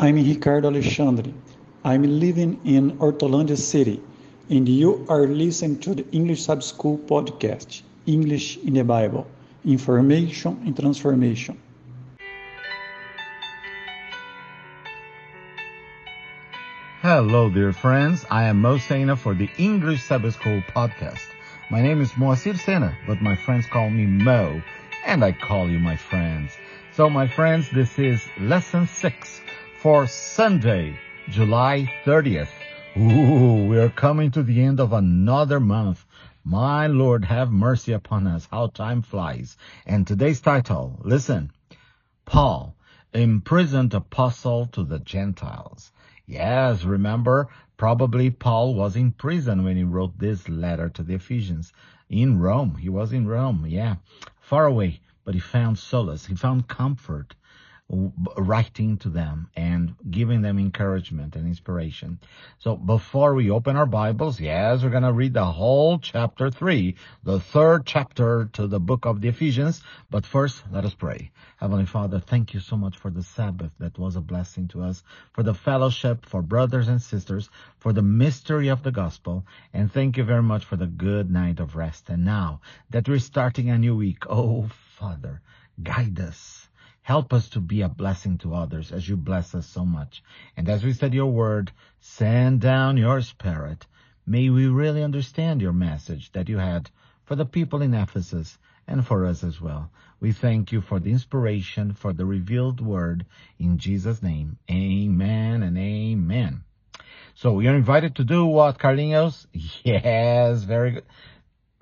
I'm Ricardo Alexandre. I'm living in Hortolândia City, and you are listening to the English Sabbath School podcast, English in the Bible, Information and Transformation. Hello, dear friends. I am Mo Sena for the English Sabbath School podcast. My name is Moacir Sena, but my friends call me Mo, and I call you my friends. So, my friends, this is lesson six for Sunday, July 30th. Ooh, we are coming to the end of another month. My Lord, have mercy upon us. How time flies. And today's title, listen, Paul, imprisoned apostle to the Gentiles. Yes, remember, probably Paul was in prison when he wrote this letter to the Ephesians. In Rome. He was in Rome, yeah. Far away, but he found solace. He found comfort writing to them and giving them encouragement and inspiration. So before we open our Bibles, yes, we're going to read the whole chapter 3, the third chapter to the book of the Ephesians. But first, let us pray. Heavenly Father, thank you so much for the Sabbath that was a blessing to us, for the fellowship, for brothers and sisters, for the mystery of the gospel, and thank you very much for the good night of rest. And now that we're starting a new week, oh Father, guide us Help us to be a blessing to others as you bless us so much. And as we study your word, send down your spirit. May we really understand your message that you had for the people in Ephesus and for us as well. We thank you for the inspiration, for the revealed word in Jesus' name. Amen and amen. So you're invited to do what, Carlinhos? Yes, very good.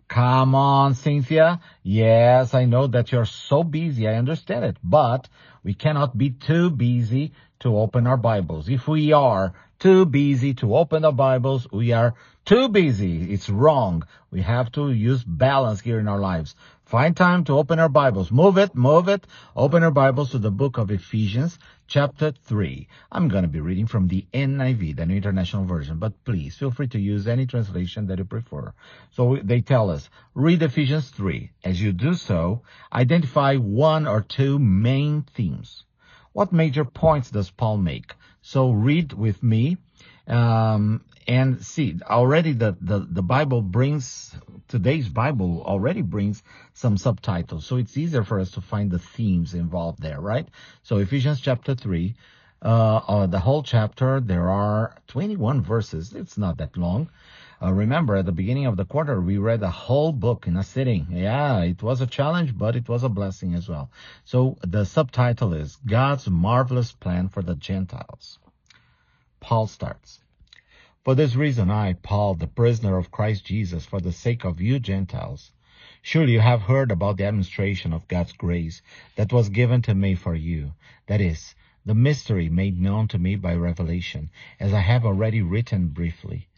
Come on, Cynthia. Yes, I know that you're so busy. I understand it. But we cannot be too busy to open our Bibles. If we are too busy to open the Bibles, we are too busy. It's wrong. We have to use balance here in our lives. Find time to open our Bibles. Move it, move it. Open our Bibles to the book of Ephesians, chapter 3. I'm going to be reading from the NIV, the New International Version, but please feel free to use any translation that you prefer. So they tell us, read Ephesians 3. As you do so, identify one or two main themes. What major points does Paul make? So read with me um, and see, already the, the, the Bible brings, today's Bible already brings some subtitles. So it's easier for us to find the themes involved there, right? So Ephesians chapter 3, uh, uh, the whole chapter, there are 21 verses. It's not that long. Uh, remember, at the beginning of the quarter, we read the whole book in a sitting. Yeah, it was a challenge, but it was a blessing as well. So the subtitle is God's Marvelous Plan for the Gentiles. Paul starts. For this reason I, Paul, the prisoner of Christ Jesus, for the sake of you Gentiles, surely you have heard about the administration of God's grace that was given to me for you, that is, the mystery made known to me by revelation, as I have already written briefly.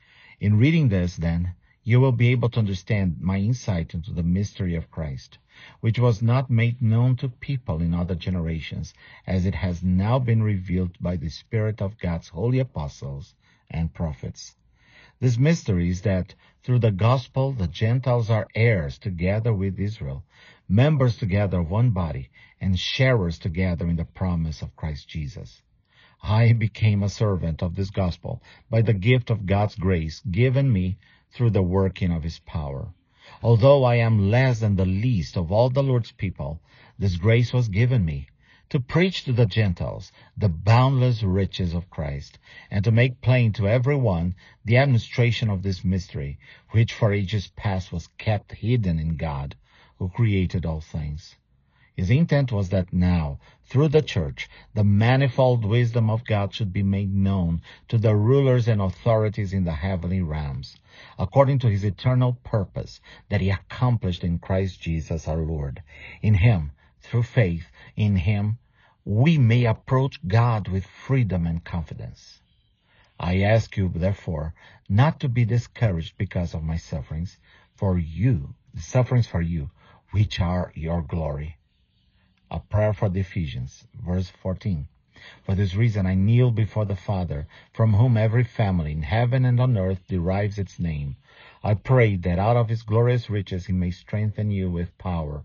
In reading this, then, you will be able to understand my insight into the mystery of Christ, which was not made known to people in other generations, as it has now been revealed by the Spirit of God's holy apostles and prophets. This mystery is that through the gospel the Gentiles are heirs together with Israel, members together of one body, and sharers together in the promise of Christ Jesus. I became a servant of this gospel by the gift of God's grace given me through the working of his power. Although I am less than the least of all the Lord's people, this grace was given me to preach to the Gentiles the boundless riches of Christ, and to make plain to every one the administration of this mystery, which for ages past was kept hidden in God, who created all things. His intent was that now, through the church, the manifold wisdom of God should be made known to the rulers and authorities in the heavenly realms, according to his eternal purpose that he accomplished in Christ Jesus our Lord. In him, through faith in Him, we may approach God with freedom and confidence. I ask you, therefore, not to be discouraged because of my sufferings for you, the sufferings for you, which are your glory. A prayer for the Ephesians, verse 14. For this reason I kneel before the Father, from whom every family in heaven and on earth derives its name. I pray that out of his glorious riches he may strengthen you with power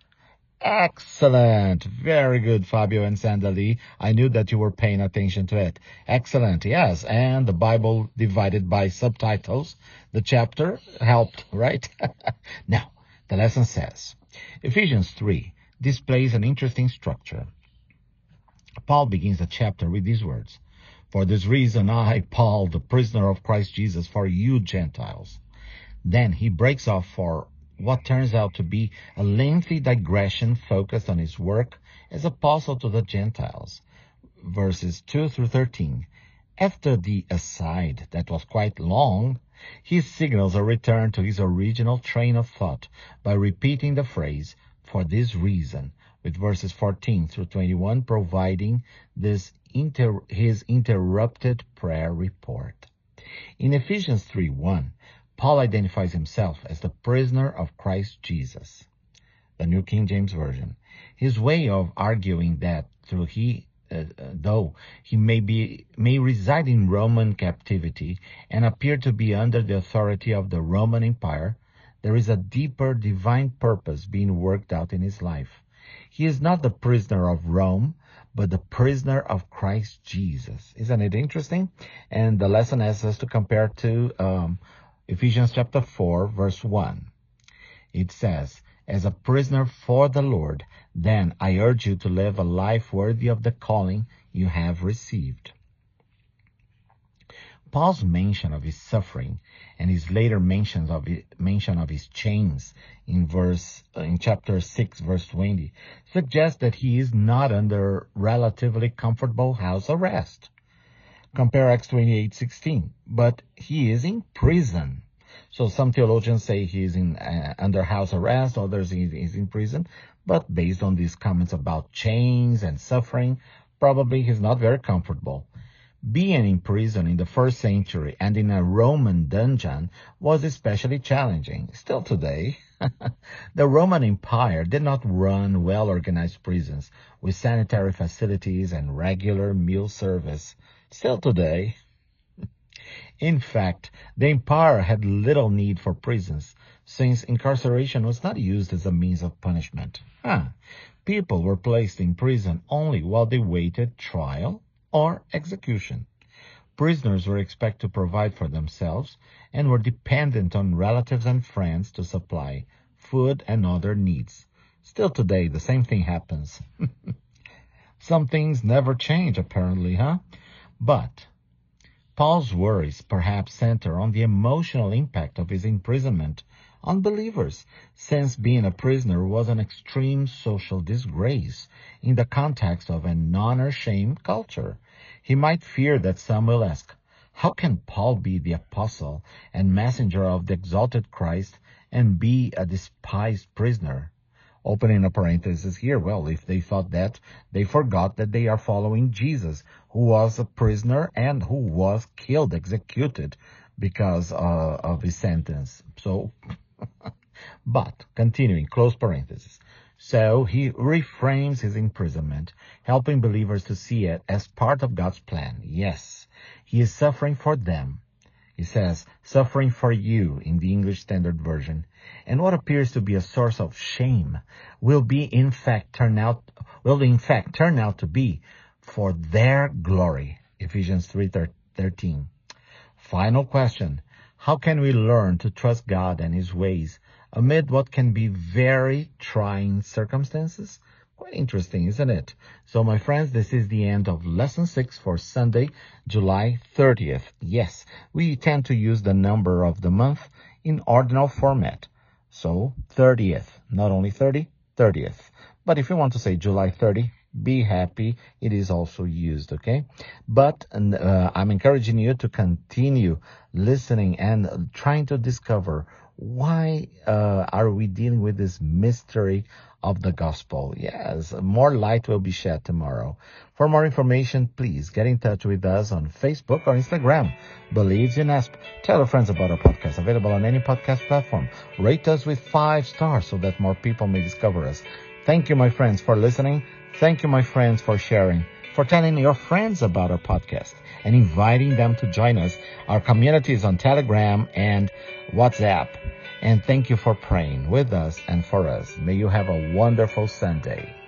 Excellent. Very good, Fabio and Sandali. I knew that you were paying attention to it. Excellent. Yes. And the Bible divided by subtitles. The chapter helped, right? now, the lesson says, Ephesians 3 displays an interesting structure. Paul begins the chapter with these words. For this reason, I, Paul, the prisoner of Christ Jesus, for you Gentiles. Then he breaks off for what turns out to be a lengthy digression focused on his work as apostle to the Gentiles. Verses 2 through 13. After the aside that was quite long, he signals a return to his original train of thought by repeating the phrase, for this reason, with verses 14 through 21 providing this inter- his interrupted prayer report. In Ephesians 3:1, Paul identifies himself as the prisoner of Christ Jesus. The New King James Version. His way of arguing that through he uh, though he may be may reside in Roman captivity and appear to be under the authority of the Roman Empire, there is a deeper divine purpose being worked out in his life. He is not the prisoner of Rome, but the prisoner of Christ Jesus. Isn't it interesting? And the lesson asks us to compare to um, Ephesians chapter 4 verse 1. It says, as a prisoner for the Lord, then I urge you to live a life worthy of the calling you have received. Paul's mention of his suffering and his later mentions of mention of his chains in verse in chapter 6 verse 20 suggests that he is not under relatively comfortable house arrest. Compare Acts 28:16. But he is in prison. So some theologians say he is in uh, under house arrest, others he is in prison. But based on these comments about chains and suffering, probably he's not very comfortable. Being in prison in the first century and in a Roman dungeon was especially challenging. Still today, the Roman Empire did not run well-organized prisons with sanitary facilities and regular meal service. Still today, in fact, the empire had little need for prisons, since incarceration was not used as a means of punishment. Huh. People were placed in prison only while they waited trial or execution. Prisoners were expected to provide for themselves and were dependent on relatives and friends to supply food and other needs. Still today, the same thing happens. Some things never change, apparently, huh? But Paul's worries perhaps center on the emotional impact of his imprisonment on believers, since being a prisoner was an extreme social disgrace in the context of a honor-shame culture. He might fear that some will ask, how can Paul be the apostle and messenger of the exalted Christ and be a despised prisoner? Opening a parenthesis here, well, if they thought that, they forgot that they are following Jesus, who was a prisoner and who was killed, executed because uh, of his sentence. So, but continuing, close parenthesis. So he reframes his imprisonment, helping believers to see it as part of God's plan. Yes, he is suffering for them, he says, suffering for you in the English Standard Version. And what appears to be a source of shame will be in fact turn out, will in fact turn out to be for their glory. Ephesians 3:13. Final question. How can we learn to trust God and His ways amid what can be very trying circumstances? Quite interesting, isn't it? So my friends, this is the end of lesson six for Sunday, July 30th. Yes, we tend to use the number of the month in ordinal format. So 30th, not only 30, 30th. But if you want to say July 30, be happy. It is also used, okay? But uh, I'm encouraging you to continue listening and trying to discover why uh, are we dealing with this mystery of the gospel? Yes, more light will be shed tomorrow. For more information, please get in touch with us on Facebook or Instagram. Believes in Asp. Tell your friends about our podcast, available on any podcast platform. Rate us with five stars so that more people may discover us. Thank you, my friends, for listening. Thank you, my friends, for sharing, for telling your friends about our podcast and inviting them to join us. Our communities on Telegram and WhatsApp. And thank you for praying with us and for us. May you have a wonderful Sunday.